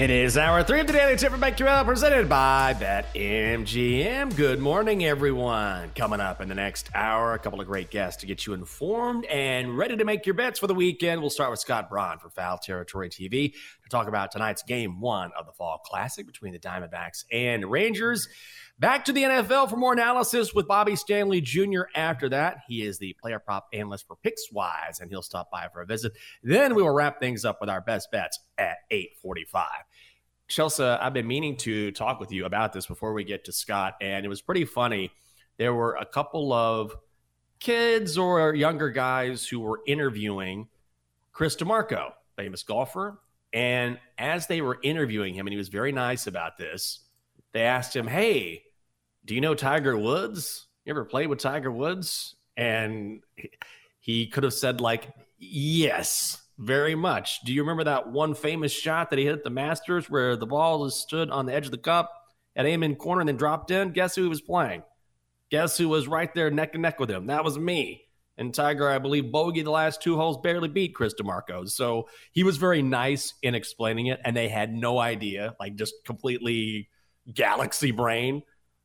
It is hour three of the Daily Tip from BetQL presented by BetMGM. Good morning, everyone. Coming up in the next hour, a couple of great guests to get you informed and ready to make your bets for the weekend. We'll start with Scott Braun for Foul Territory TV to talk about tonight's game one of the Fall Classic between the Diamondbacks and Rangers. Back to the NFL for more analysis with Bobby Stanley Jr. After that, he is the player prop analyst for Pickswise, and he'll stop by for a visit. Then we will wrap things up with our best bets at 845. Chelsea, I've been meaning to talk with you about this before we get to Scott, and it was pretty funny. There were a couple of kids or younger guys who were interviewing Chris DiMarco, famous golfer. And as they were interviewing him, and he was very nice about this, they asked him, Hey, do you know Tiger Woods? You ever played with Tiger Woods? And he could have said, like, yes, very much. Do you remember that one famous shot that he hit at the Masters where the ball stood on the edge of the cup at Amen corner and then dropped in? Guess who he was playing? Guess who was right there neck and neck with him? That was me. And Tiger, I believe, bogey the last two holes barely beat Chris DiMarco. So he was very nice in explaining it, and they had no idea, like just completely galaxy brain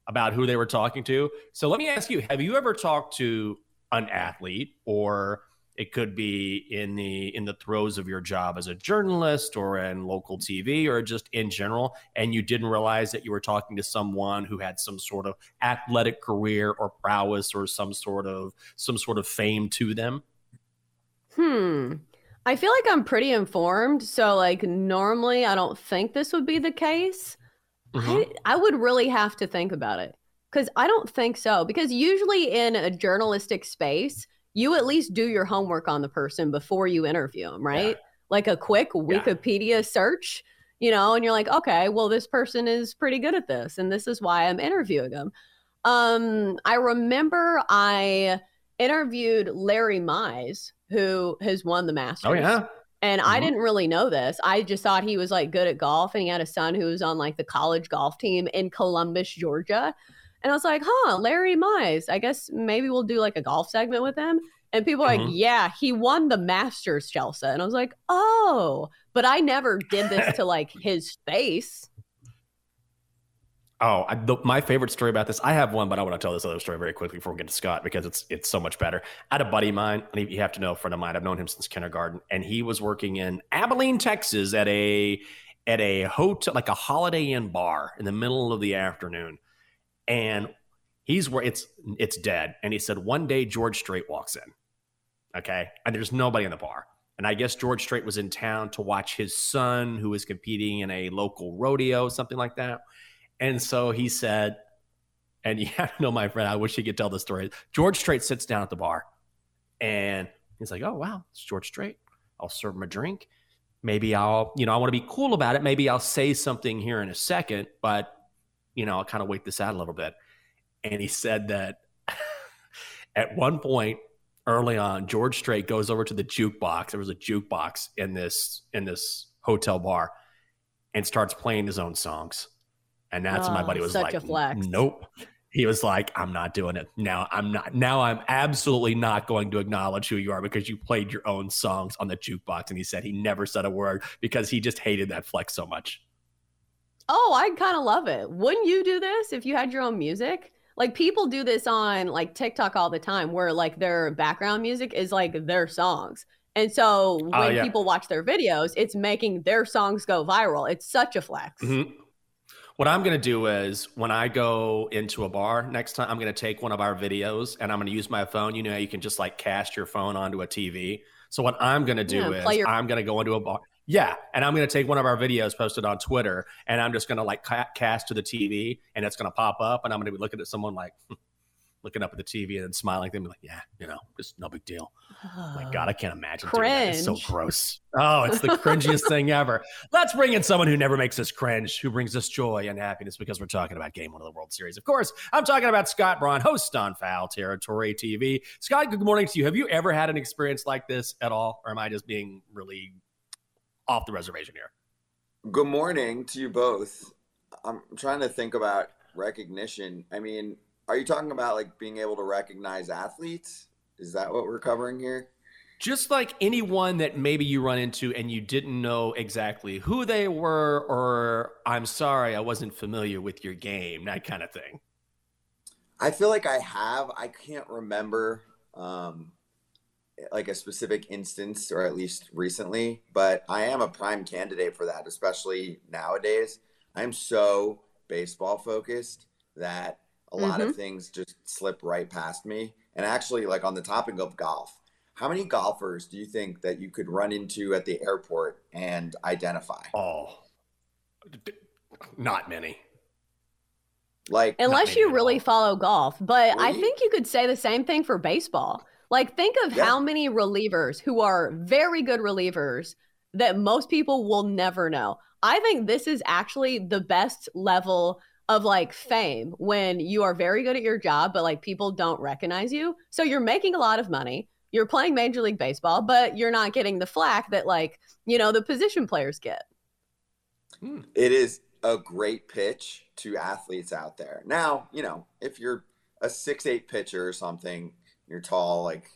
about who they were talking to. So let me ask you, have you ever talked to an athlete or it could be in the in the throes of your job as a journalist or in local TV or just in general and you didn't realize that you were talking to someone who had some sort of athletic career or prowess or some sort of some sort of fame to them? Hmm. I feel like I'm pretty informed, so like normally I don't think this would be the case. Mm-hmm. I, I would really have to think about it because I don't think so. Because usually in a journalistic space, you at least do your homework on the person before you interview them, right? Yeah. Like a quick Wikipedia yeah. search, you know, and you're like, okay, well, this person is pretty good at this, and this is why I'm interviewing them. Um, I remember I interviewed Larry Mize, who has won the oh, Masters. Oh yeah. And mm-hmm. I didn't really know this. I just thought he was like good at golf and he had a son who was on like the college golf team in Columbus, Georgia. And I was like, huh, Larry Mize. I guess maybe we'll do like a golf segment with him. And people are mm-hmm. like, yeah, he won the Masters, Chelsea. And I was like, oh, but I never did this to like his face. Oh, I, the, my favorite story about this. I have one, but I want to tell this other story very quickly before we get to Scott because it's it's so much better. I had a buddy of mine, and you have to know a friend of mine. I've known him since kindergarten, and he was working in Abilene, Texas, at a at a hotel, like a Holiday Inn bar, in the middle of the afternoon, and he's where it's it's dead. And he said one day George Strait walks in, okay, and there's nobody in the bar. And I guess George Strait was in town to watch his son, who was competing in a local rodeo, something like that. And so he said, and you have to know my friend, I wish he could tell the story. George Strait sits down at the bar and he's like, Oh, wow, it's George Strait. I'll serve him a drink. Maybe I'll, you know, I want to be cool about it. Maybe I'll say something here in a second, but, you know, I'll kind of wait this out a little bit. And he said that at one point early on, George Strait goes over to the jukebox. There was a jukebox in this in this hotel bar and starts playing his own songs. And that's oh, my buddy was such like, a flex. nope. He was like, I'm not doing it. Now I'm not. Now I'm absolutely not going to acknowledge who you are because you played your own songs on the jukebox. And he said he never said a word because he just hated that flex so much. Oh, I kind of love it. Wouldn't you do this if you had your own music? Like people do this on like TikTok all the time where like their background music is like their songs. And so oh, when yeah. people watch their videos, it's making their songs go viral. It's such a flex. Mm-hmm. What I'm going to do is when I go into a bar next time, I'm going to take one of our videos and I'm going to use my phone. You know, you can just like cast your phone onto a TV. So what I'm going to do yeah, is your- I'm going to go into a bar. Yeah, and I'm going to take one of our videos posted on Twitter, and I'm just going to like ca- cast to the TV, and it's going to pop up, and I'm going to be looking at someone like, hmm, looking up at the TV and smiling. They'd be like, "Yeah, you know, just no big deal." Oh my God, I can't imagine. That. It's so gross. Oh, it's the cringiest thing ever. Let's bring in someone who never makes us cringe, who brings us joy and happiness because we're talking about Game One of the World Series. Of course, I'm talking about Scott Braun, host on Foul Territory TV. Scott, good morning to you. Have you ever had an experience like this at all, or am I just being really off the reservation here? Good morning to you both. I'm trying to think about recognition. I mean, are you talking about like being able to recognize athletes? Is that what we're covering here? Just like anyone that maybe you run into and you didn't know exactly who they were, or I'm sorry, I wasn't familiar with your game, that kind of thing. I feel like I have. I can't remember um, like a specific instance, or at least recently, but I am a prime candidate for that, especially nowadays. I'm so baseball focused that a lot mm-hmm. of things just slip right past me. And actually, like on the topic of golf, how many golfers do you think that you could run into at the airport and identify? Oh, not many. Like unless you really follow golf, but I think you could say the same thing for baseball. Like think of yeah. how many relievers who are very good relievers that most people will never know. I think this is actually the best level of like fame when you are very good at your job, but like people don't recognize you. So you're making a lot of money. You're playing Major League Baseball, but you're not getting the flack that like, you know, the position players get. Hmm. It is a great pitch to athletes out there. Now, you know, if you're a six eight pitcher or something, you're tall, like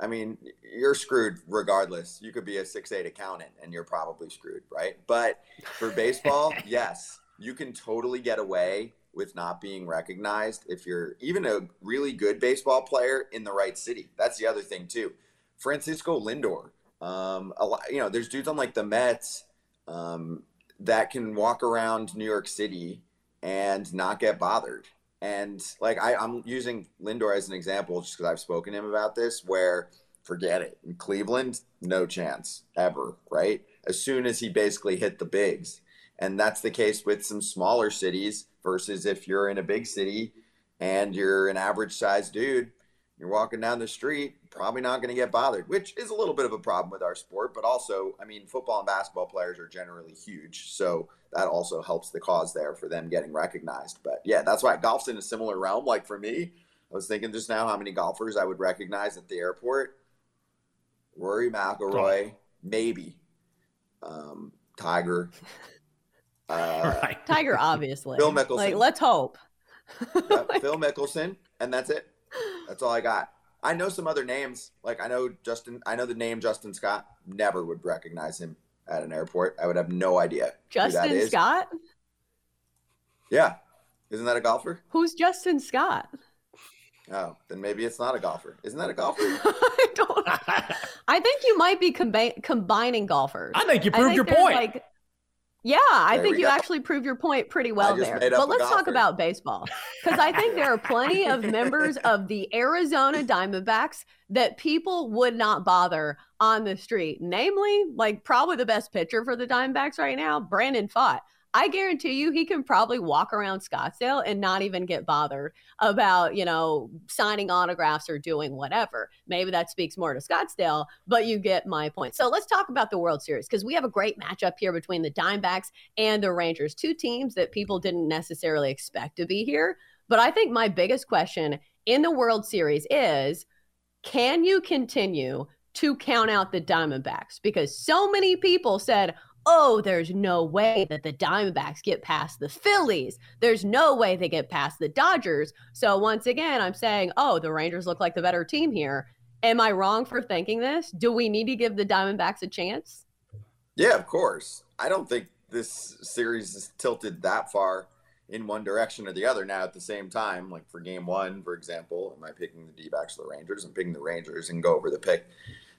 I mean, you're screwed regardless. You could be a six eight accountant and you're probably screwed, right? But for baseball, yes, you can totally get away with not being recognized if you're even a really good baseball player in the right city. That's the other thing too. Francisco Lindor, um, a lot, you know, there's dudes on like the Mets um, that can walk around New York City and not get bothered. And like I, I'm using Lindor as an example just because I've spoken to him about this, where forget it. In Cleveland, no chance ever, right? As soon as he basically hit the bigs, and that's the case with some smaller cities versus if you're in a big city and you're an average sized dude, you're walking down the street, probably not going to get bothered, which is a little bit of a problem with our sport. But also, I mean, football and basketball players are generally huge. So that also helps the cause there for them getting recognized. But yeah, that's why golf's in a similar realm. Like for me, I was thinking just now how many golfers I would recognize at the airport. Rory McIlroy, maybe. Um, Tiger, uh, right. Tiger, obviously. Phil Mickelson. Like, let's hope. like, Phil Mickelson, and that's it. That's all I got. I know some other names. Like I know Justin. I know the name Justin Scott. Never would recognize him at an airport. I would have no idea. Justin Scott. Yeah, isn't that a golfer? Who's Justin Scott? Oh, then maybe it's not a golfer. Isn't that a golfer? I don't. I think you might be combi- combining golfers. I think you proved think your point. Like, yeah, I there think you go. actually prove your point pretty well there. But let's talk about baseball because I think there are plenty of members of the Arizona Diamondbacks that people would not bother on the street. Namely, like probably the best pitcher for the Diamondbacks right now, Brandon Pfaadt. I guarantee you he can probably walk around Scottsdale and not even get bothered about, you know, signing autographs or doing whatever. Maybe that speaks more to Scottsdale, but you get my point. So let's talk about the World Series because we have a great matchup here between the Dimebacks and the Rangers, two teams that people didn't necessarily expect to be here. But I think my biggest question in the World Series is can you continue to count out the Diamondbacks? Because so many people said, oh, there's no way that the Diamondbacks get past the Phillies. There's no way they get past the Dodgers. So once again, I'm saying, oh, the Rangers look like the better team here. Am I wrong for thinking this? Do we need to give the Diamondbacks a chance? Yeah, of course. I don't think this series is tilted that far in one direction or the other now at the same time. Like for game one, for example, am I picking the D backs or the Rangers? I'm picking the Rangers and go over the pick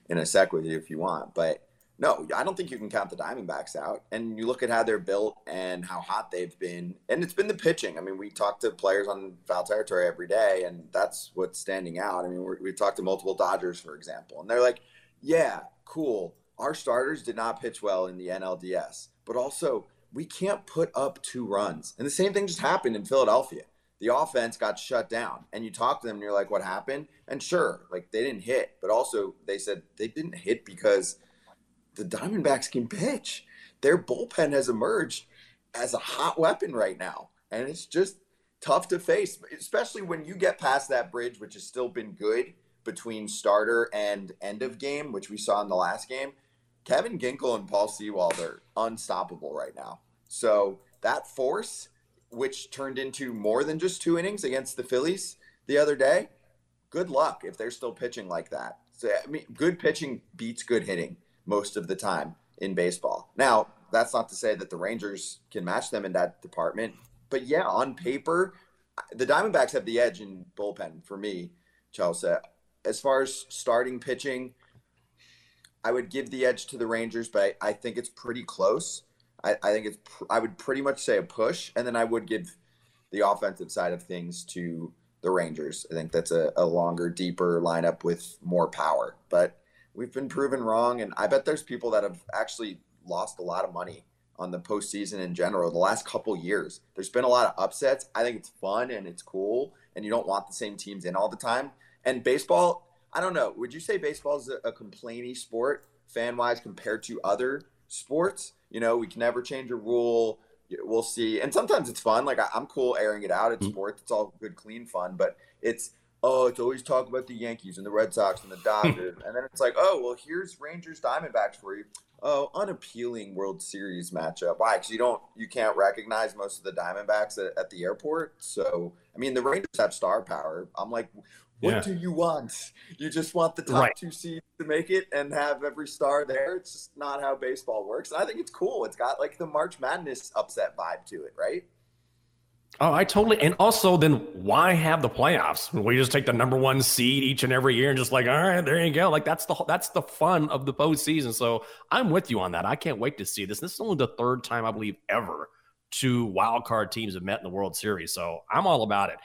in a sec with you if you want. But no, I don't think you can count the Diamondbacks out. And you look at how they're built and how hot they've been. And it's been the pitching. I mean, we talk to players on foul territory every day, and that's what's standing out. I mean, we talked to multiple Dodgers, for example, and they're like, yeah, cool. Our starters did not pitch well in the NLDS, but also we can't put up two runs. And the same thing just happened in Philadelphia. the offense got shut down. And you talk to them and you're like, what happened? And sure, like they didn't hit, but also they said they didn't hit because the Diamondbacks can pitch. Their bullpen has emerged as a hot weapon right now. And it's just tough to face, especially when you get past that bridge, which has still been good between starter and end of game, which we saw in the last game. Kevin Ginkel and Paul Sewald are unstoppable right now. So that force, which turned into more than just two innings against the Phillies the other day, good luck if they're still pitching like that. So I mean, good pitching beats good hitting most of the time in baseball. Now, that's not to say that the Rangers can match them in that department, but yeah, on paper, the Diamondbacks have the edge in bullpen for me, Chelsea. As far as starting pitching, I would give the edge to the Rangers, but I, I think it's pretty close. I, I think it's I would pretty much say a push, and then I would give the offensive side of things to the Rangers. I think that's a, a longer, deeper lineup with more power. But we've been proven wrong, and I bet there's people that have actually lost a lot of money on the postseason in general the last couple years. There's been a lot of upsets. I think it's fun and it's cool, and you don't want the same teams in all the time. And baseball, I don't know. Would you say baseball is a, a complainy sport fan wise compared to other sports? You know, we can never change a rule. We'll see. And sometimes it's fun. Like I, am cool airing it out. It's mm-hmm. sports. It's all good, clean fun. But it's oh, it's always talk about the Yankees and the Red Sox and the Dodgers, and then it's like, oh, well, here's Rangers Diamondbacks for you. Oh, unappealing World Series matchup. Why? Because you don't, you can't recognize most of the Diamondbacks at, at, the airport. So, I mean, the Rangers have star power. I'm like, what yeah. do you want? You just want the top right. two seeds to make it and have every star there. It's just not how baseball works. And I think it's cool. It's got like the March Madness upset vibe to it, right? Oh, I totally. And also, then why have the playoffs? We just take the number one seed each and every year and just like, all right, there you go. Like that's the that's the fun of the postseason. So I'm with you on that. I can't wait to see this. This is only the third time I believe ever two wild card teams have met in the World Series. So I'm all about it.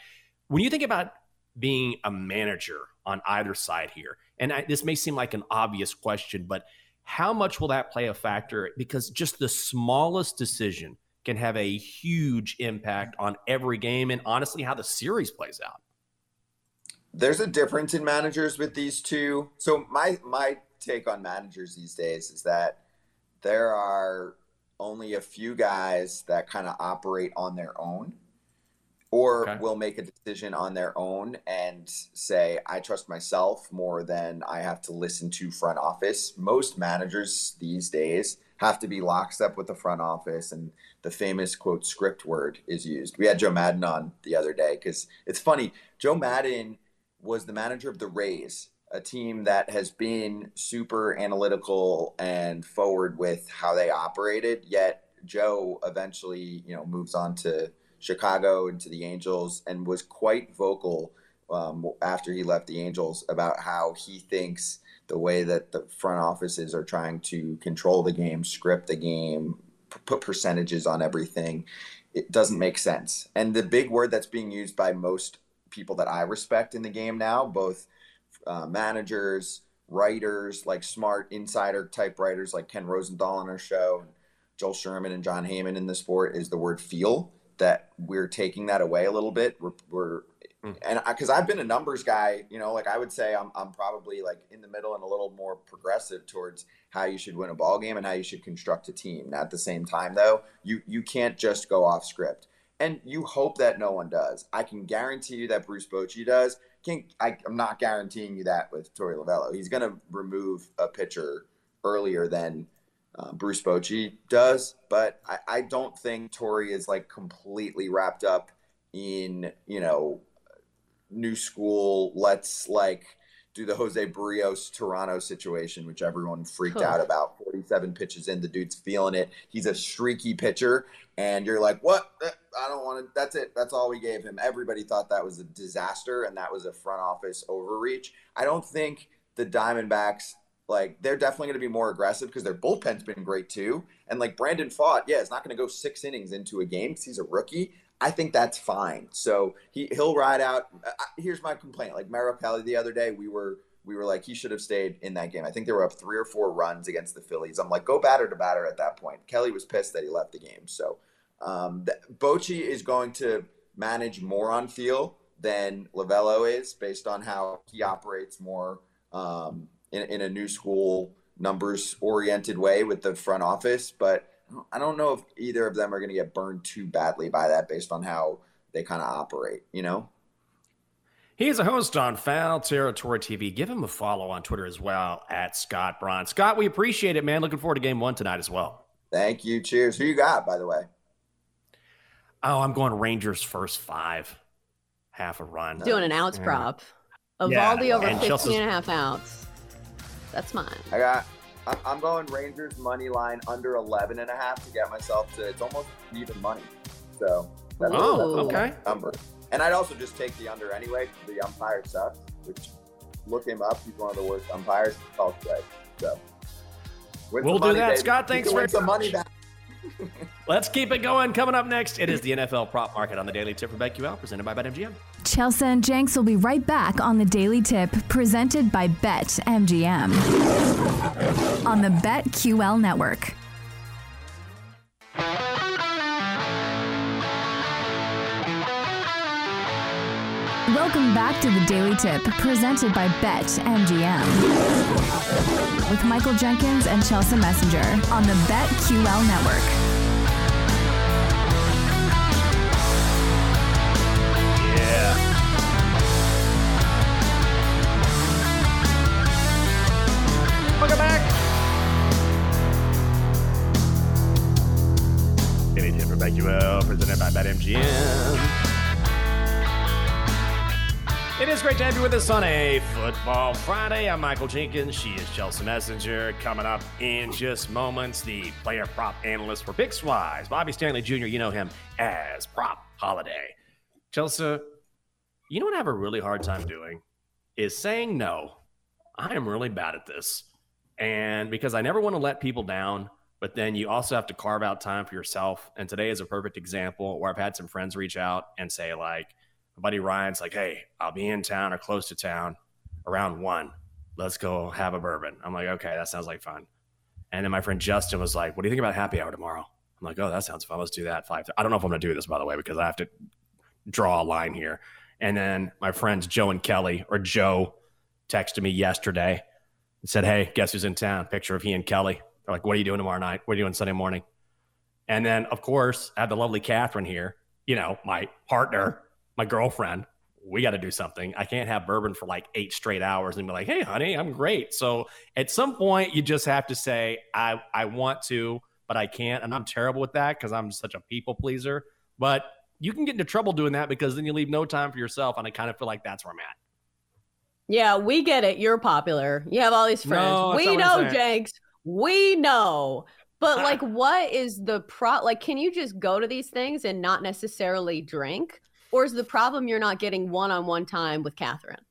When you think about being a manager on either side here, and I, this may seem like an obvious question, but how much will that play a factor? Because just the smallest decision can have a huge impact on every game and honestly how the series plays out. There's a difference in managers with these two. So my my take on managers these days is that there are only a few guys that kind of operate on their own or okay. will make a decision on their own and say i trust myself more than i have to listen to front office most managers these days have to be lockstep with the front office and the famous quote script word is used. We had Joe Maddon on the other day because it's funny. Joe Maddon was the manager of the Rays, a team that has been super analytical and forward with how they operated. Yet Joe eventually, you know, moves on to Chicago and to the Angels and was quite vocal um, after he left the Angels about how he thinks the way that the front offices are trying to control the game, script the game, put percentages on everything, it doesn't make sense. And the big word that's being used by most people that I respect in the game now, both uh, managers, writers, like smart insider type writers like Ken Rosenthal on our show, Joel Sherman and Jon Heyman in the sport, is the word feel. That we're taking that away a little bit. We're, we're Mm. And because I've been a numbers guy, you know, like I would say I'm, I'm probably like in the middle and a little more progressive towards how you should win a ball game and how you should construct a team. Now, at the same time, though, you you can't just go off script, and you hope that no one does. I can guarantee you that Bruce Bochy does. Can't, I, I'm not guaranteeing you that with Torey Lovullo. He's going to remove a pitcher earlier than uh, Bruce Bochy does, but I, I don't think Torey is like completely wrapped up in you know new school, let's like do the Jose Berrios Toronto situation, which everyone freaked out about. 47 pitches in, the dude's feeling it. He's a streaky pitcher, and you're like, what? Eh, I don't want to. That's it. That's all we gave him. Everybody thought that was a disaster, and that was a front office overreach. I don't think the Diamondbacks. Like they're definitely going to be more aggressive because their bullpen's been great too. And like Brandon Pfaadt, yeah, it's not going to go six innings into a game because he's a rookie. I think that's fine. So he he'll ride out. Uh, here's my complaint. Like Merrill the other day, we were we were like he should have stayed in that game. I think they were up three or four runs against the Phillies. I'm like, go batter to batter at that point. Kelly was pissed that he left the game. So um, Bochy is going to manage more on feel than Lovullo is, based on how he operates more um, in, in a new school numbers oriented way with the front office. But I don't know if either of them are going to get burned too badly by that, based on how they kind of operate. You know. He's a host on Foul Territory TV. Give him a follow on Twitter as well at Scott Braun. Scott, we appreciate it, man. Looking forward to game one tonight as well. Thank you. Cheers. Who you got, by the way? Oh, I'm going Rangers first five. Half a run. Doing an ounce Yeah. prop. Yeah, Eovaldi over and 15 Chelsea's- and a half ounce. That's mine. I got. I'm going Rangers money line under 11 and a half to get myself to. It's almost even money. So that's, Oh, that's a okay. number. And I'd also just take the under anyway. The umpire sucks. Which look him up. He's one of the worst umpires. It's all good. So We'll do money, that. baby. Scott, thanks for some money back. Let's keep it going. Coming up next, it is the NFL prop market on the Daily Tip for BetQL, presented by BetMGM. Chelsea and Jenks will be right back on the Daily Tip, presented by BetMGM on the BetQL network. Welcome back to the Daily Tip, presented by BetMGM. With Michael Jenkins and Chelsea Messenger on the BetQL network. Yeah. Welcome back. Tip for BetQL, presented by BetMGM. It is great to have you with us on a Football Friday. I'm Michael Jenkins. She is Chelsea Messenger. Coming up in just moments, the player prop analyst for Pickswise, Bobby Stanley Jr. You know him as Prop Holiday. Chelsea, you know what I have a really hard time doing is saying no. I am really bad at this. And because I never want to let people down, but then you also have to carve out time for yourself. And today is a perfect example where I've had some friends reach out and say, like, my buddy Ryan's like, hey, I'll be in town or close to town around one. Let's go have a bourbon. I'm like, okay, that sounds like fun. And then my friend Justin was like, what do you think about happy hour tomorrow? I'm like, oh, that sounds fun. Let's do that. Five. I don't know if I'm going to do this, by the way, because I have to draw a line here. And then my friends Joe and Kelly, or Joe, texted me yesterday and said, Hey, guess who's in town? Picture of he and Kelly. They're like, What are you doing tomorrow night? What are you doing Sunday morning? And then, of course, I have the lovely Catherine here, you know, my partner, my girlfriend. We got to do something. I can't have bourbon for like eight straight hours and be like, Hey, honey, I'm great. So at some point, you just have to say, I, I want to, but I can't. And I'm terrible with that because I'm such a people pleaser. But you can get into trouble doing that because then you leave no time for yourself. And I kind of feel like that's where I'm at. Yeah, we get it. You're popular. You have all these friends. No, we not what I'm know. Jenks. We know. But uh. like, what is the pro? Like, can you just go to these things and not necessarily drink, or is the problem you're not getting one-on-one time with Catherine?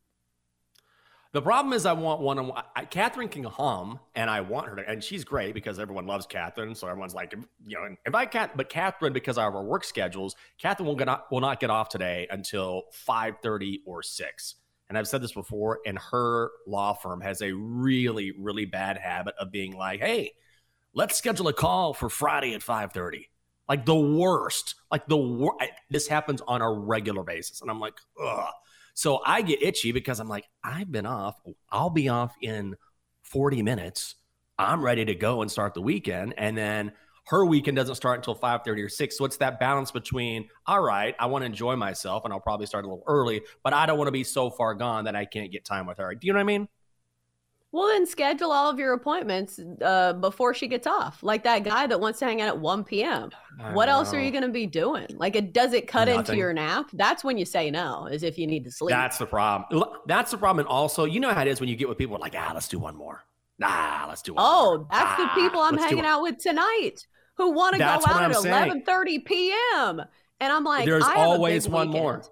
The problem is, I want one on one. Catherine can hum, and I want her to, and she's great because everyone loves Catherine. So everyone's like, you know, if I can't, but Catherine, because of our work schedules, Catherine will get off, will not get off today until five thirty or six. And I've said this before, and her law firm has a really, really bad habit of being like, "Hey, let's schedule a call for Friday at five thirty. Like the worst, like the worst. This happens on a regular basis, and I'm like, ugh. So I get itchy because I'm like, I've been off. I'll be off in 40 minutes. I'm ready to go and start the weekend. And then her weekend doesn't start until 5:30 or 6. So it's that balance between, all right, I want to enjoy myself and I'll probably start a little early, but I don't want to be so far gone that I can't get time with her. Do you know what I mean? Well, then schedule all of your appointments uh, before she gets off. Like that guy that wants to hang out at 1 p.m. I What else are you going to be doing? Like, it does it cut into your nap? That's when you say no, is if you need to sleep. That's the problem. That's the problem. And also, you know how it is when you get with people like, ah, let's do one more. Nah, let's do one Oh, more. Oh, that's the Ah, people I'm hanging out with tonight who want to go out at saying. 11:30 p.m. And I'm like, There's I have a always big one weekend. more.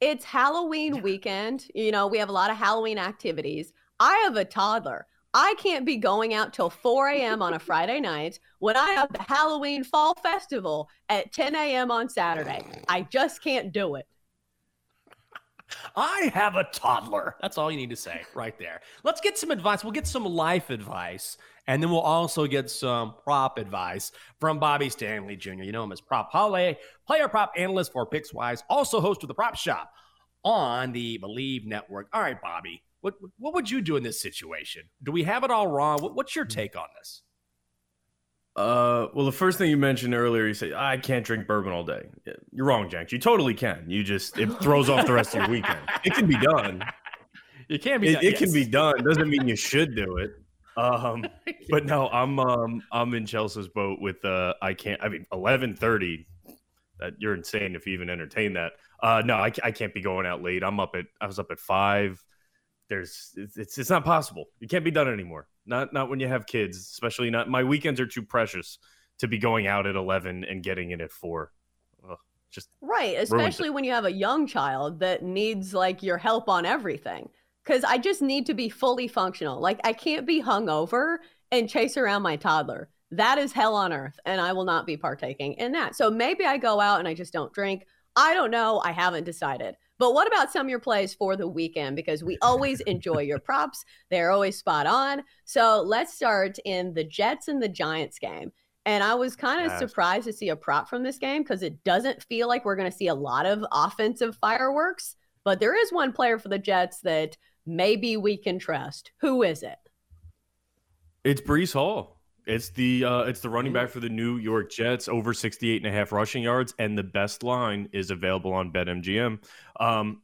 It's Halloween weekend. You know, we have a lot of Halloween activities. I have a toddler. I can't be going out till 4 a.m. on a Friday night when I have the Halloween Fall Festival at 10 a.m. on Saturday. I just can't do it. I have a toddler. That's all you need to say right there. Let's get some advice. We'll get some life advice And then we'll also get some prop advice from Bobby Stanley Jr. You know him as Prop Holiday, player prop analyst for PicksWise, also host of the Prop Shop on the Believe Network. All right, Bobby, what what would you do in this situation? Do we have it all wrong? What, what's your take on this? Uh, well, the first thing you mentioned earlier, you said I can't drink bourbon all day. You're wrong, Jenks. You totally can. You just it throws off the rest of your weekend. It can be done. It can be. It, done, it yes. can be done. Doesn't mean you should do it. Um, but no, I'm um I'm in Chelsea's boat with uh I can't. I mean, eleven thirty. That you're insane if you even entertain that. Uh, no, I, I can't be going out late. I'm up at I was up at five. There's it's, it's not possible. You can't be done anymore. Not not when you have kids, especially not. My weekends are too precious to be going out at eleven and getting in at four. Ugh, just Right, especially when you have a young child that needs like your help on everything. Cuz I just need to be fully functional. Like I can't be hungover and chase around my toddler. That is hell on earth and I will not be partaking in that. So maybe I go out and I just don't drink. I don't know, I haven't decided. But what about some of your plays for the weekend because we always enjoy your props. They're always spot on. So let's start in the Jets and the Giants game. And I was kind of Yes. surprised to see a prop from this game because it doesn't feel like we're going to see a lot of offensive fireworks. But there is one player for the Jets that maybe we can trust. Who is it? It's Breece Hall. It's the uh, it's the running back for the New York Jets, over 68 and a half rushing yards, and the best line is available on BetMGM. Um,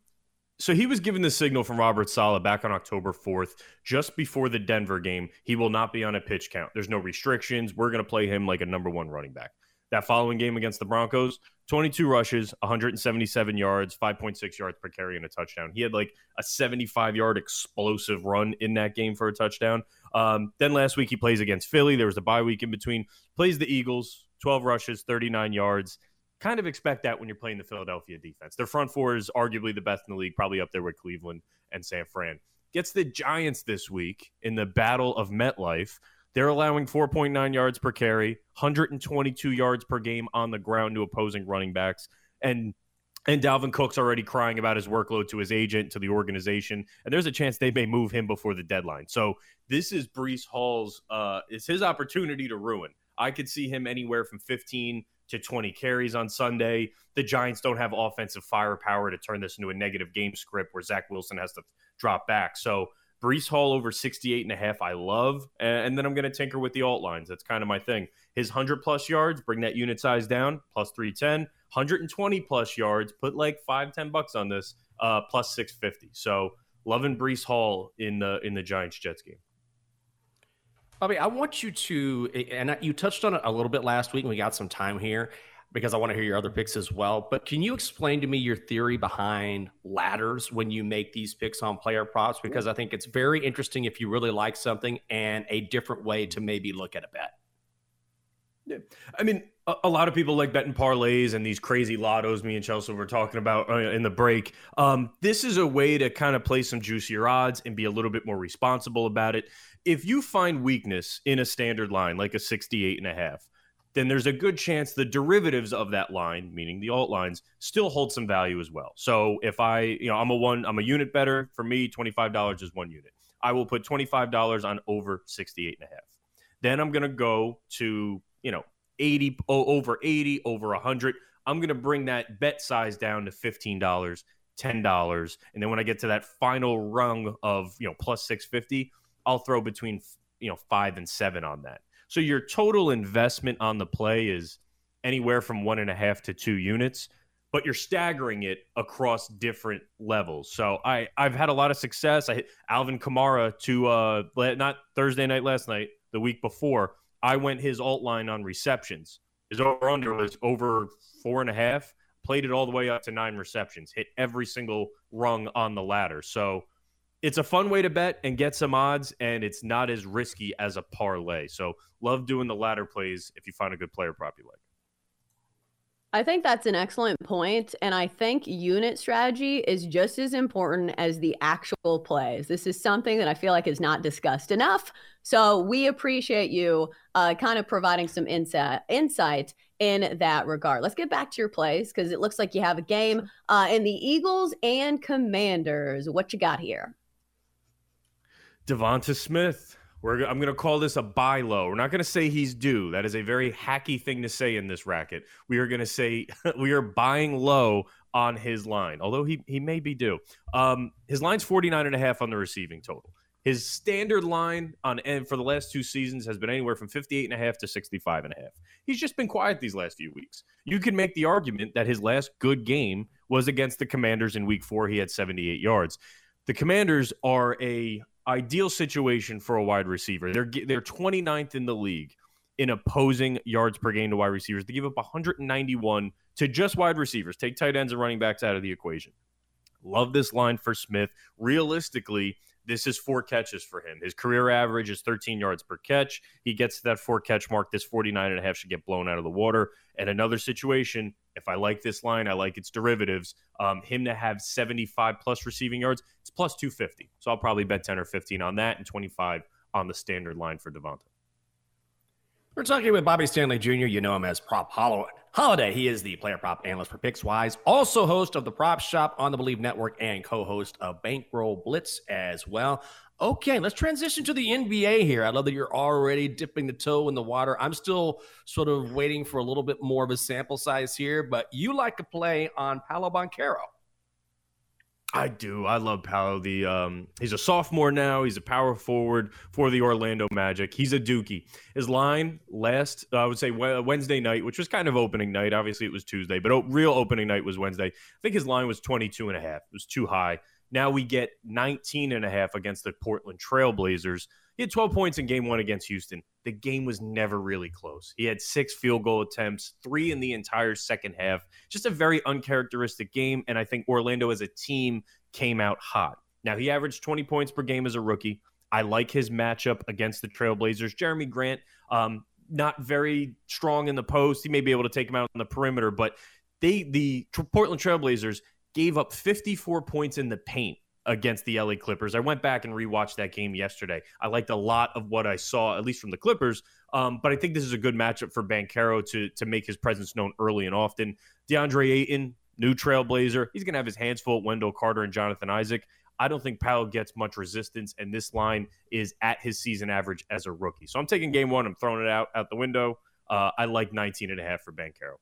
so he was given the signal from Robert Saleh back on October 4th, just before the Denver game. He will not be on a pitch count. There's no restrictions. We're going to play him like a number one running back. That following game against the Broncos, 22 rushes, 177 yards, 5.6 yards per carry, and a touchdown. He had like a 75 yard explosive run in that game for a touchdown. Um, then last week he plays against Philly. There was a bye week in between. Plays the Eagles, 12 rushes, 39 yards. Kind of expect that when you're playing the Philadelphia defense. Their front four is arguably the best in the league, probably up there with Cleveland and San Fran. Gets the Giants this week in the Battle of MetLife. They're allowing 4.9 yards per carry, 122 yards per game on the ground to opposing running backs. And and Dalvin Cook's already crying about his workload to his agent, to the organization, and there's a chance they may move him before the deadline. So this is Breece Hall's, uh, it's his opportunity to ruin. I could see him anywhere from 15 to 20 carries on Sunday. The Giants don't have offensive firepower to turn this into a negative game script where Zach Wilson has to drop back. So Breece Hall over 68 and a half, I love. And then I'm going to tinker with the alt lines. That's kind of my thing. His 100 plus yards, bring that unit size down, plus 310. 120 plus yards, put like five, 10 bucks on this, uh, plus 650. So loving Breece Hall in the in the Giants Jets game. Bobby, I want you to, and you touched on it a little bit last week, and we got some time here because I want to hear your other picks as well. But can you explain to me your theory behind ladders when you make these picks on player props? Because I think it's very interesting if you really like something and a different way to maybe look at a bet. Yeah. I mean, a, a lot of people like betting parlays and these crazy lottos. Me and Chelsea were talking about uh, in the break. Um, this is a way to kind of play some juicier odds and be a little bit more responsible about it. If you find weakness in a standard line, like a 68 and a half, then there's a good chance the derivatives of that line, meaning the alt lines, still hold some value as well. So if I, you know, I'm a one, I'm a unit better. For me, $25 is one unit. I will put $25 on over 68 and a half. Then I'm going to go to, you know, 80 oh, over 80, over 100. I'm going to bring that bet size down to $15, $10. And then when I get to that final rung of, you know, plus 650, I'll throw between, you know, five and seven on that. So your total investment on the play is anywhere from one and a half to two units, but you're staggering it across different levels. So I I've had a lot of success. I hit Alvin Kamara to uh not Thursday night last night, the week before. I went his alt line on receptions. His over under was over four and a half. Played it all the way up to nine receptions. Hit every single rung on the ladder. So it's a fun way to bet and get some odds, and it's not as risky as a parlay. So love doing the ladder plays if you find a good player prop you like. I think that's an excellent point, and I think unit strategy is just as important as the actual plays. This is something that I feel like is not discussed enough. So we appreciate you uh, kind of providing some insight insight in that regard. Let's get back to your plays because it looks like you have a game uh, in the Eagles and Commanders. What you got here? Devonta Smith We're, I'm going to call this a buy low. We're not going to say he's due. That is a very hacky thing to say in this racket. We are going to say we are buying low on his line, although he, he may be due. Um, his line's 49 and a half on the receiving total. His standard line on end for the last two seasons has been anywhere from 58 and a half to 65 and a half. He's just been quiet these last few weeks. You can make the argument that his last good game was against the Commanders in week 4. He had 78 yards. The Commanders are a ideal situation for a wide receiver. They're they're 29th in the league in opposing yards per game to wide receivers. They give up 191 to just wide receivers. Take tight ends and running backs out of the equation. Love this line for Smith. Realistically, this is four catches for him. His career average is 13 yards per catch. He gets to that four catch mark. This 49 and a half should get blown out of the water. And another situation, if I like this line, I like its derivatives. Um, him to have 75 plus receiving yards, it's plus 250. So I'll probably bet 10 or 15 on that and 25 on the standard line for Devonta. We're talking with Bobby Stanley Jr. You know him as Prop. Holiday. He is the player prop analyst for PicksWise, also host of the Prop Shop on the Believe Network, and co-host of Bankroll Blitz as well. Okay, let's transition to the NBA here. I love that you're already dipping the toe in the water. I'm still sort of waiting for a little bit more of a sample size here, but you like to play on Paolo Banchero. I do. I love Paolo. The um, he's a sophomore now. He's a power forward for the Orlando Magic. He's a dookie. His line last, uh, I would say Wednesday night, which was kind of opening night. Obviously, it was Tuesday, but real opening night was Wednesday. I think his line was 22 and a half. It was too high. Now we get 19 and a half against the Portland Trailblazers. He had 12 points in game one against Houston. The game was never really close. He had six field goal attempts, three in the entire second half. Just a very uncharacteristic game. And I think Orlando as a team came out hot. Now, he averaged 20 points per game as a rookie. I like his matchup against the Trailblazers. Jerami Grant, um, not very strong in the post. He may be able to take him out on the perimeter, but they, the Portland Trailblazers, gave up 54 points in the paint against the LA Clippers. I went back and rewatched that game yesterday. I liked a lot of what I saw, at least from the Clippers. Um, but I think this is a good matchup for Banchero to to make his presence known early and often. DeAndre Ayton, new Trailblazer, he's going to have his hands full. Wendell Carter and Jonathan Isaac. I don't think Powell gets much resistance, and this line is at his season average as a rookie. So I'm taking game one. I'm throwing it out out the window. Uh, I like 19 and a half for Banchero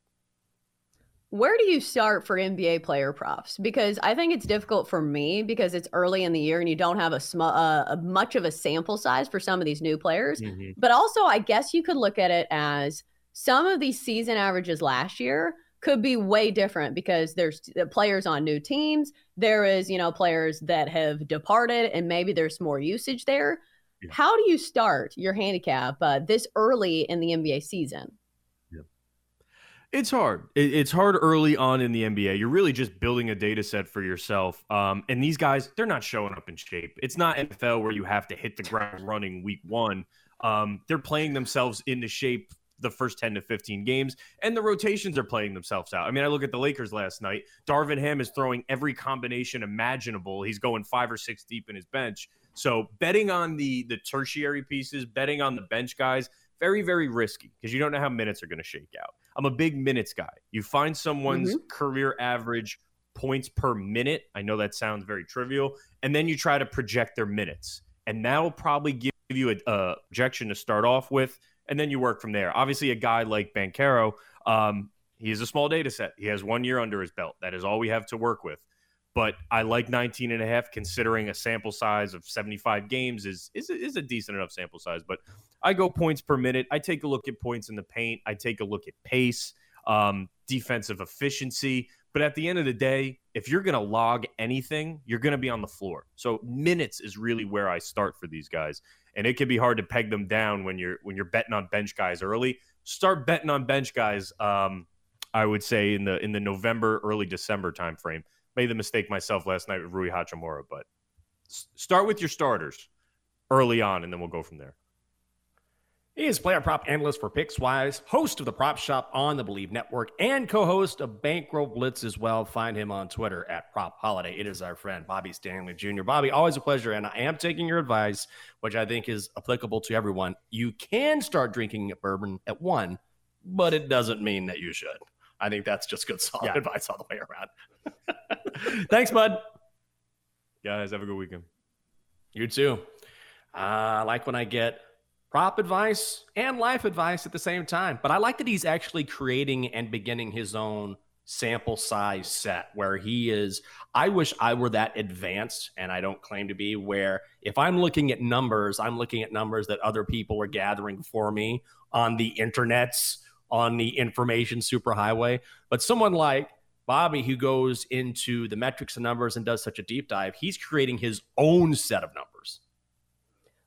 where do you start for NBA player props? Because I think it's difficult for me because it's early in the year and you don't have a, sm- uh, much of a sample size for some of these new players. Mm-hmm. But also, I guess you could look at it as some of these season averages last year could be way different because there's players on new teams. There is, you know, players that have departed and maybe there's more usage there. Yeah. How do you start your handicap uh, this early in the NBA season? It's hard. It's hard early on in the NBA. You're really just building a data set for yourself. Um, and these guys, they're not showing up in shape. It's not NFL where you have to hit the ground running week one. Um, they're playing themselves into shape the first 10 to 15 games, and the rotations are playing themselves out. I mean, I look at the Lakers last night. Darvin Ham is throwing every combination imaginable. He's going five or six deep in his bench. So betting on the the tertiary pieces, betting on the bench guys, very, very risky because you don't know how minutes are going to shake out. I'm a big minutes guy. You find someone's mm-hmm. career average points per minute. I know that sounds very trivial. And then you try to project their minutes. And that'll probably give you a, a projection to start off with. And then you work from there. Obviously, a guy like Banchero, um, he has a small data set. He has one year under his belt. That is all we have to work with. But I like 19 and a half, considering a sample size of 75 games is, is, is a decent enough sample size. But I go points per minute. I take a look at points in the paint. I take a look at pace, um, defensive efficiency. But at the end of the day, if you're going to log anything, you're going to be on the floor. So minutes is really where I start for these guys, and it can be hard to peg them down when you're when you're betting on bench guys early. Start betting on bench guys. Um, I would say in the in the November early December timeframe. Made the mistake myself last night with Rui Hachimura, but start with your starters early on, and then we'll go from there. He is player prop analyst for PicksWise, host of the Prop Shop on the Believe Network, and co-host of Bankroll Blitz as well. Find him on Twitter at Prop Holiday. It is our friend Bobby Stanley Jr. Bobby, always a pleasure, and I am taking your advice, which I think is applicable to everyone. You can start drinking bourbon at one, but it doesn't mean that you should. I think that's just good solid yeah. advice all the way around. Thanks, bud. Guys, have a good weekend. You too. Uh, I like when I get prop advice and life advice at the same time. But I like that he's actually creating and beginning his own sample size set where he is. I wish I were that advanced, and I don't claim to be, where if I'm looking at numbers, I'm looking at numbers that other people are gathering for me on the internets, on the information superhighway. But someone like Bobby, who goes into the metrics and numbers and does such a deep dive, he's creating his own set of numbers.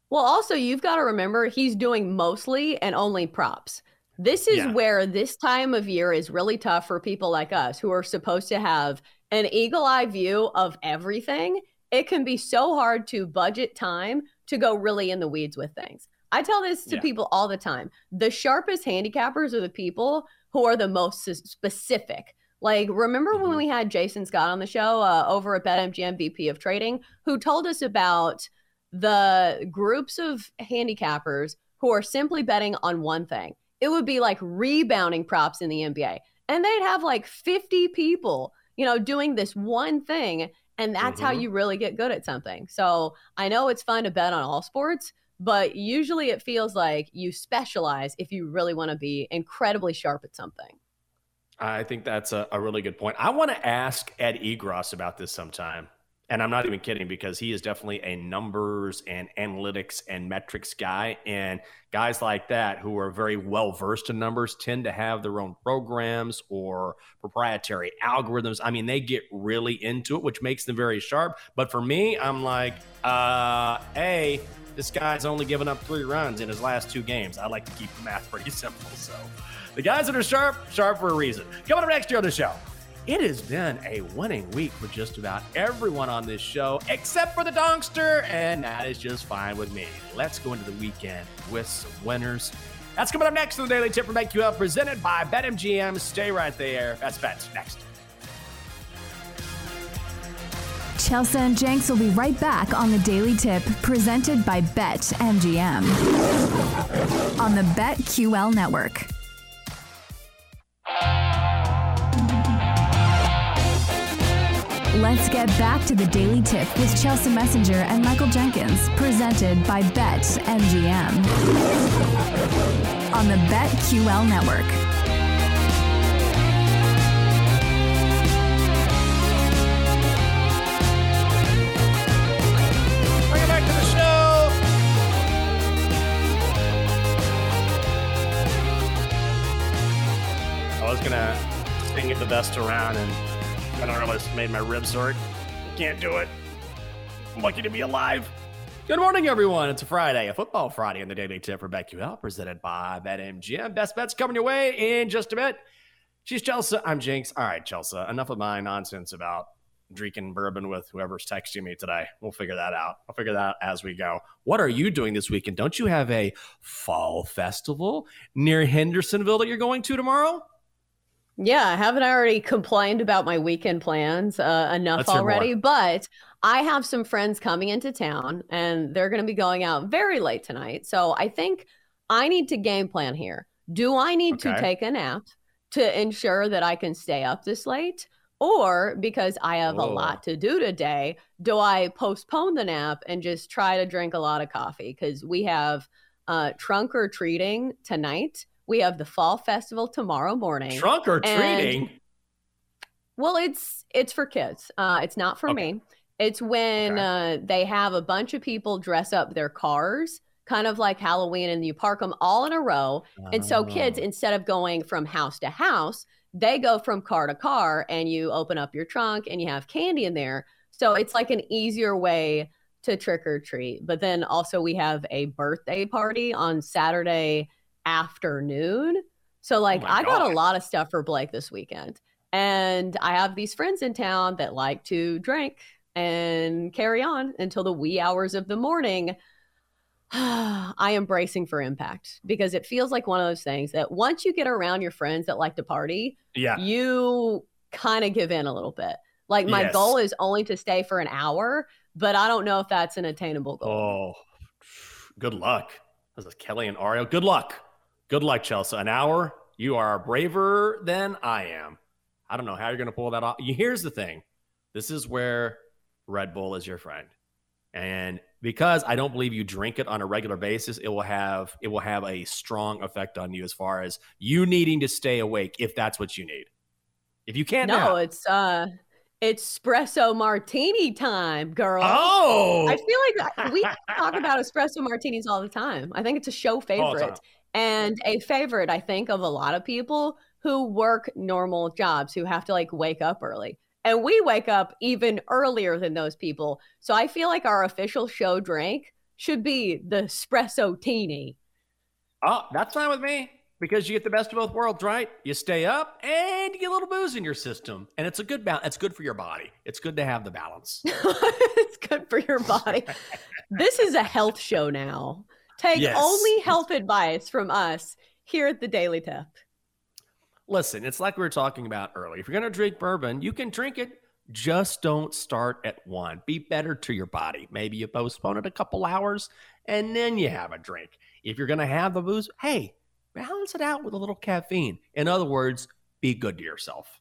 Well, also, you've got to remember he's doing mostly and only props. This is yeah. where this time of year is really tough for people like us who are supposed to have an eagle eye view of everything. It can be so hard to budget time to go really in the weeds with things. I tell this to yeah. people all the time. The sharpest handicappers are the people who are the most specific. Like, remember mm-hmm. when we had Jason Scott on the show uh, over at BetMGM VP of Trading, who told us about the groups of handicappers who are simply betting on one thing. It would be like rebounding props in the NBA. And they'd have like 50 people, you know, doing this one thing. And that's mm-hmm. how you really get good at something. So I know it's fun to bet on all sports, but usually it feels like you specialize if you really want to be incredibly sharp at something. I think that's a, a really good point. I want to ask Ed Egros about this sometime. And I'm not even kidding because he is definitely a numbers and analytics and metrics guy. And guys like that who are very well versed in numbers tend to have their own programs or proprietary algorithms. I mean, they get really into it, which makes them very sharp. But for me, I'm like, uh, A, this guy's only given up three runs in his last two games. I like to keep the math pretty simple. So the guys that are sharp, sharp for a reason. Coming up next year on the show. It has been a winning week for just about everyone on this show, except for the Donkster, and that is just fine with me. Let's go into the weekend with some winners. That's coming up next on the Daily Tip from BetQL, presented by BetMGM. Stay right there. That's bets next. Chelsa and Jenks will be right back on the Daily Tip, presented by BetMGM on the BetQL network. Let's get back to the Daily Tip with Chelsa Messenger and Michael Jenkins, presented by Bet MGM on the BetQL network. Welcome back to the show. I was gonna sing it the best around and I don't know what's made my ribs hurt. Can't do it. I'm lucky to be alive. Good morning, everyone. It's a Friday, a football Friday on the Daily Tip for Becky BetQL, presented by BetMGM. Best bets coming your way in just a bit. She's Chelsa. I'm Jenks. All right, Chelsa. Enough of my nonsense about drinking bourbon with whoever's texting me today. We'll figure that out. I'll figure that out as we go. What are you doing this weekend? Don't you have a fall festival near Hendersonville that you're going to tomorrow? Yeah, haven't I already complained about my weekend plans uh, enough Let's already? But I have some friends coming into town and they're going to be going out very late tonight. So I think I need to game plan here. Do I need okay. to take a nap to ensure that I can stay up this late? Or because I have Whoa. a lot to do today, do I postpone the nap and just try to drink a lot of coffee? Because we have uh, trunk or treating tonight we have the fall festival tomorrow morning. Trunk or treating? Well, it's it's for kids. Uh, it's not for okay. me. It's when okay. uh, they have a bunch of people dress up their cars, kind of like Halloween, and you park them all in a row. Oh. And so kids, oh. instead of going from house to house, they go from car to car, and you open up your trunk and you have candy in there. So it's like an easier way to trick or treat. But then also we have a birthday party on Saturday afternoon. So, oh like, oh I got a lot of stuff for Blake this weekend. And I have these friends in town that like to drink and carry on until the wee hours of the morning. I am bracing for impact because it feels like one of those things that once you get around your friends that like to party, yeah, you kind of give in a little bit. Like my yes. goal is only to stay for an hour, but I don't know if that's an attainable goal. Oh, good luck. This is Kelly and Ario. Good luck. Good luck, Chelsa. An hour. You are braver than I am. I don't know how you're going to pull that off. Here's the thing this is where Red Bull is your friend. And because I don't believe you drink it on a regular basis, it will have it will have a strong effect on you as far as you needing to stay awake if that's what you need. If you can't No, nap- it's uh it's espresso martini time, girl. Oh, I feel like we talk about espresso martinis all the time. I think it's a show All the time. favorite and a favorite, I think, of a lot of people who work normal jobs who have to like wake up early. And we wake up even earlier than those people. So I feel like our official show drink should be the espresso teeny. Oh, that's fine with me because you get the best of both worlds, right? You stay up and you get a little booze in your system, and it's a good balance. It's good for your body. It's good to have the balance. it's good for your body. this is a health show now. Take Yes. only health advice from us here at the Daily Tip. Listen, it's like we were talking about earlier. If you're going to drink bourbon, you can drink it. Just don't start at one. Be better to your body. Maybe you postpone it a couple hours and then you have a drink. If you're going to have the booze, hey, balance it out with a little caffeine. In other words, be good to yourself.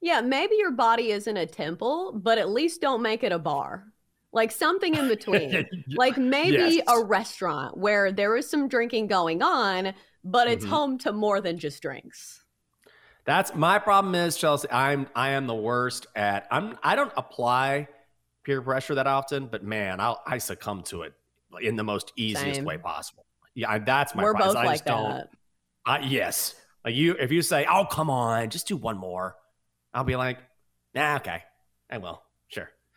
Yeah, maybe your body isn't a temple, but at least don't make it a bar. Like something in between. like maybe Yes. a restaurant where there is some drinking going on, but it's Mhm. home to more than just drinks. That's my problem is Chelsa. I'm I am the worst at I'm I don't apply peer pressure that often, but man, I'll I succumb to it in the most easiest Same. way possible. Yeah, I, that's my We're problem, both I like just don't- that. I, yes. Like you, if you say, "Oh, come on, just do one more," I'll be like, "Nah, okay, I will, sure."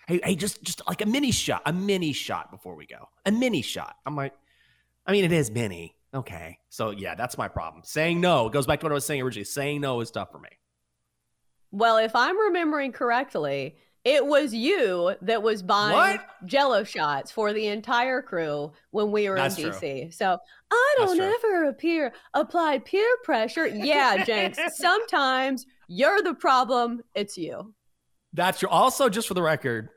Hey, hey, just just like a mini shot, a mini shot before we go, a mini shot. I'm like, I mean, it is mini, okay. So yeah, that's my problem. Saying no it goes back to what I was saying originally. Saying no is tough for me. Well, if I'm remembering correctly, it was you that was buying What? jello shots for the entire crew when we were That's in true. DC. So I don't true. ever appear apply peer pressure. Yeah, Jenks. sometimes you're the problem. It's you. That's true. Also, just for the record,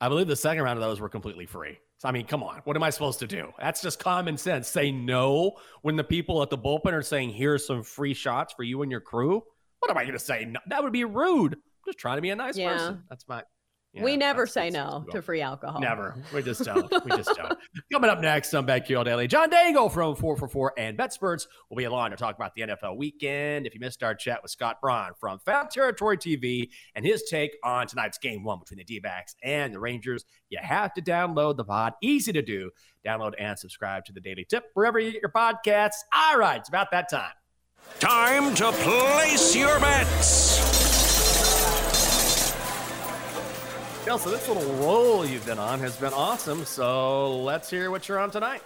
I believe the second round of those were completely free. So I mean, come on, what am I supposed to do? That's just common sense. Say no when the people at the bullpen are saying, "Here's some free shots for you and your crew." What am I going to say? No, that would be rude. I'm just trying to be a nice Yeah. person. That's my. Yeah, we never say no well, to free alcohol. Never. We just don't. We just don't. Coming up next on BetQL Daily, John Daigle from 4for4 and BetSperts will be along to talk about the NFL weekend. If you missed our chat with Scott Braun from Foul Territory TV and his take on tonight's game one between the D backs and the Rangers, you have to download the pod. Easy to do. Download and subscribe to the Daily Tip wherever you get your podcasts. All right, it's about that time. Time to place your bets. Chelsa, this little roll you've been on has been awesome. So let's hear what you're on tonight.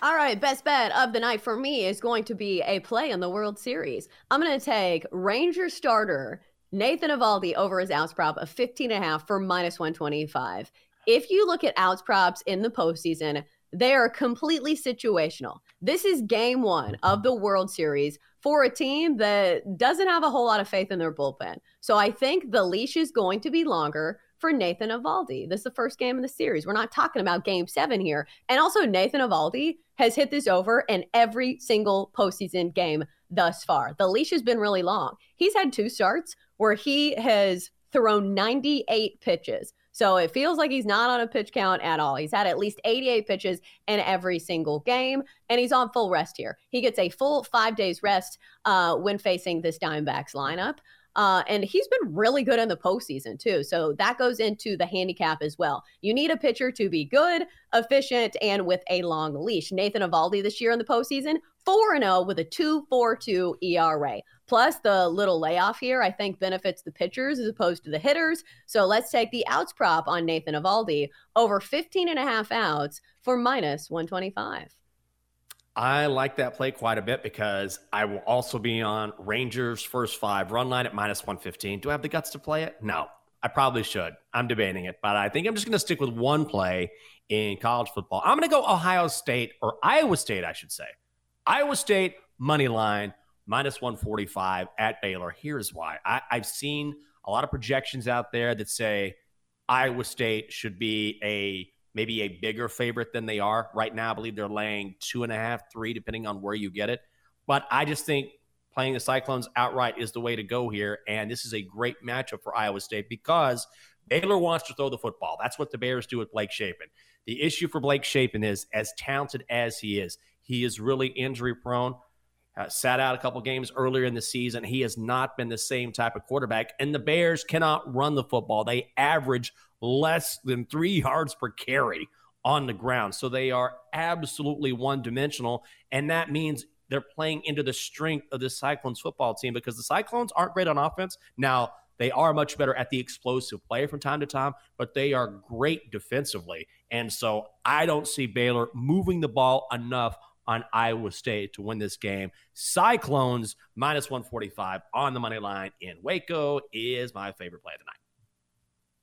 All right, best bet of the night for me is going to be a play in the World Series. I'm going to take Ranger starter Nathan Eovaldi over his outs prop of 15 and a half for minus 125. If you look at outs props in the postseason, they are completely situational. This is game one of the World Series for a team that doesn't have a whole lot of faith in their bullpen. So I think the leash is going to be longer for Nathan Eovaldi. This is the first game in the series. We're not talking about game seven here. And also, Nathan Eovaldi has hit this over in every single postseason game thus far. The leash has been really long. He's had two starts where he has thrown 98 pitches. So it feels like he's not on a pitch count at all. He's had at least 88 pitches in every single game, and he's on full rest here. He gets a full five days rest uh, when facing this Diamondbacks lineup. Uh, and he's been really good in the postseason too. So that goes into the handicap as well. You need a pitcher to be good, efficient, and with a long leash. Nathan Eovaldi this year in the postseason, 4 0 with a 2.42 ERA. Plus, the little layoff here, I think, benefits the pitchers as opposed to the hitters. So let's take the outs prop on Nathan Eovaldi over 15 and a half outs for minus 125. I like that play quite a bit because I will also be on Rangers first five run line at minus 115. Do I have the guts to play it? No, I probably should. I'm debating it, but I think I'm just going to stick with one play in college football. I'm going to go Ohio State or Iowa State, I should say. Iowa State money line minus 145 at Baylor. Here's why I, I've seen a lot of projections out there that say Iowa State should be a maybe a bigger favorite than they are right now. I believe they're laying two and a half, three, depending on where you get it. But I just think playing the Cyclones outright is the way to go here. And this is a great matchup for Iowa State because Baylor wants to throw the football. That's what the Bears do with Blake Shapen. The issue for Blake Shapen is, as talented as he is, he is really injury prone. Uh, sat out a couple games earlier in the season. He has not been the same type of quarterback, and the Bears cannot run the football. They average less than three yards per carry on the ground. So they are absolutely one dimensional. And that means they're playing into the strength of the Cyclones football team because the Cyclones aren't great on offense. Now, they are much better at the explosive play from time to time, but they are great defensively. And so I don't see Baylor moving the ball enough on Iowa State to win this game. Cyclones minus 145 on the money line in Waco is my favorite play of the night.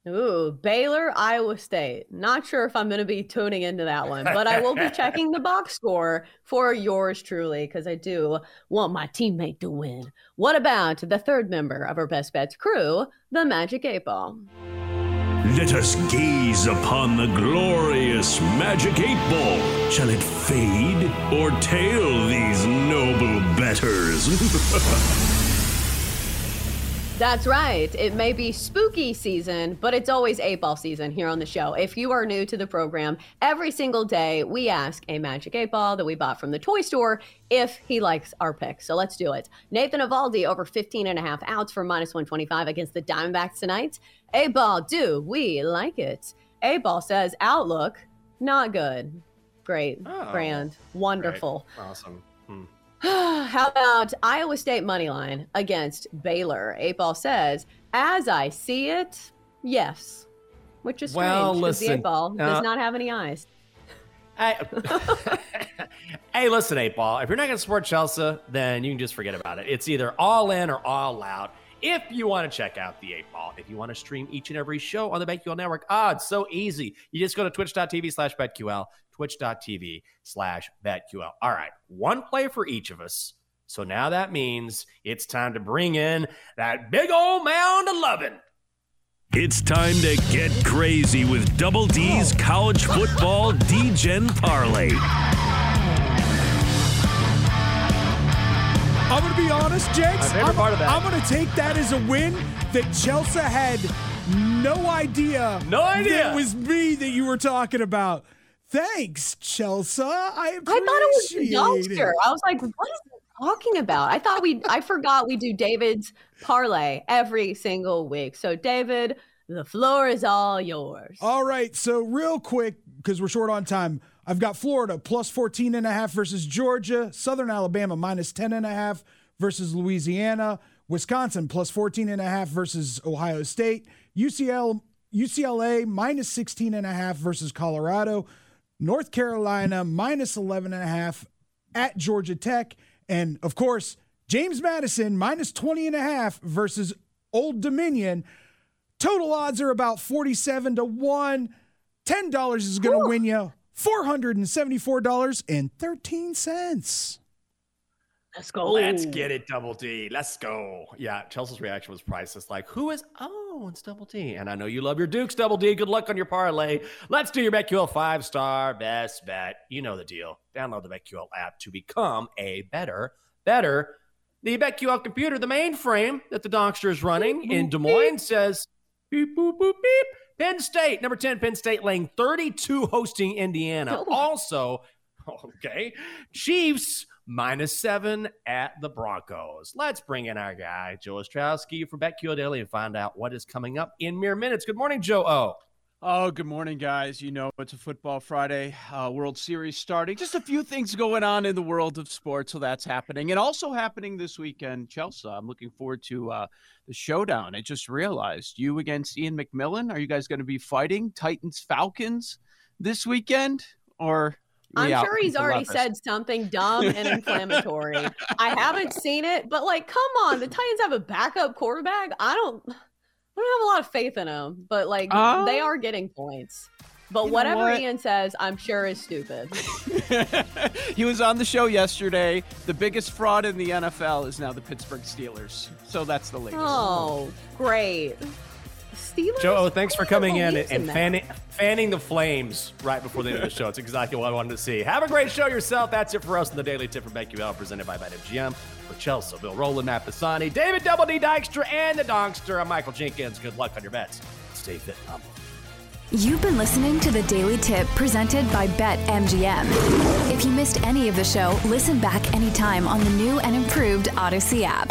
Ooh, Baylor, Iowa State. Not sure if I'm going to be tuning into that one, but I will be checking the box score for yours truly because I do want my teammate to win. What about the third member of our Best Bets crew, the Magic 8 Ball? Let us gaze upon the glorious Magic 8 Ball. Shall it fade or tail these noble betters? That's right. It may be spooky season, but it's always eight ball season here on the show. If you are new to the program, every single day we ask a magic eight ball that we bought from the toy store if he likes our pick. So let's do it. Nathan Eovaldi over 15 and a half outs for minus 125 against the Diamondbacks tonight. A ball, do we like it? A ball says outlook, not good. Great. Oh, Grand. Wonderful. Great. Awesome. How about Iowa State money line against Baylor? Eight ball says, as I see it, yes. Which is strange Well, 'cause the listen, eight ball uh, does not have any eyes. Hey, hey, listen, eight ball. If you're not going to support Chelsa, then you can just forget about it. It's either all in or all out. If you want to check out the eight ball, if you want to stream each and every show on the BetQL network, ah, it's so easy. You just go to twitch.tv slash BetQL, twitch.tv slash BetQL. All right, one play for each of us. So now that means it's time to bring in that big old mound of loving. It's time to get crazy with Double D's college football DeGen parlay. I'm going to be honest, Jenks. favorite I'm, part of that. I'm going to take that as a win that Chelsa had no idea. No idea. That it was me that you were talking about. Thanks, Chelsa. I appreciate I thought it was the it. dumpster. I was like, what is he talking about? I thought we, I forgot we do David's parlay every single week. So, David, the floor is all yours. All right. So, real quick, because we're short on time, I've got Florida plus 14 and a half versus Georgia, Southern Alabama minus 10 and a half versus Louisiana, Wisconsin plus 14 and a half versus Ohio State, UCL, UCLA minus 16 and a half versus Colorado, North Carolina minus 11 and a half at Georgia Tech, and of course, James Madison minus 20 and a half versus Old Dominion. Total odds are about 47 to 1. $10 is going to win you $474.13. Let's go. Let's get it, Double D. Let's go. Yeah, Chelsa's reaction was priceless. Like, who is? Oh, it's Double D. And I know you love your Dukes, Double D. Good luck on your parlay. Let's do your BetQL five star best bet. You know the deal. Download the BetQL app to become a better, better. The BetQL computer, the mainframe that the Donkster is running in Des Moines says beep, boop, boop, beep. Penn State, number 10, Penn State laying 32 hosting Indiana. Oh. Also, okay, Chiefs minus seven at the Broncos. Let's bring in our guy, Joe Ostrowski from BetQL Daily and find out what is coming up in mere minutes. Good morning, Joe O. Oh, good morning, guys. You know, it's a football Friday, uh, World Series starting. Just a few things going on in the world of sports, so that's happening. And also happening this weekend, Chelsa. I'm looking forward to uh, the showdown. I just realized you against Ian McMillan. Are you guys going to be fighting Titans Falcons this weekend? Or I'm sure he's already said something dumb and inflammatory. I haven't seen it, but like, come on, the Titans have a backup quarterback. I don't, I don't have a lot of faith in them, but like, Uh, they are getting points. But whatever what? Ian says, I'm sure is stupid. he was on the show yesterday. The biggest fraud in the NFL is now the Pittsburgh Steelers. So that's the latest. Oh, great. Steelers. Joe O, thanks for coming in and, and that? fanning, fanning the flames right before the end of the show. It's exactly what I wanted to see. Have a great show yourself. That's it for us in the Daily Tip from BetQL, presented by BetMGM. For Chelsa, Bill Roland, Matt Pisani, David Double D Dykstra, and the Donkster. I'm Michael Jenkins. Good luck on your bets. Stay fit and humble. You've been listening to the Daily Tip presented by BetMGM. If you missed any of the show, listen back anytime on the new and improved Audacy app.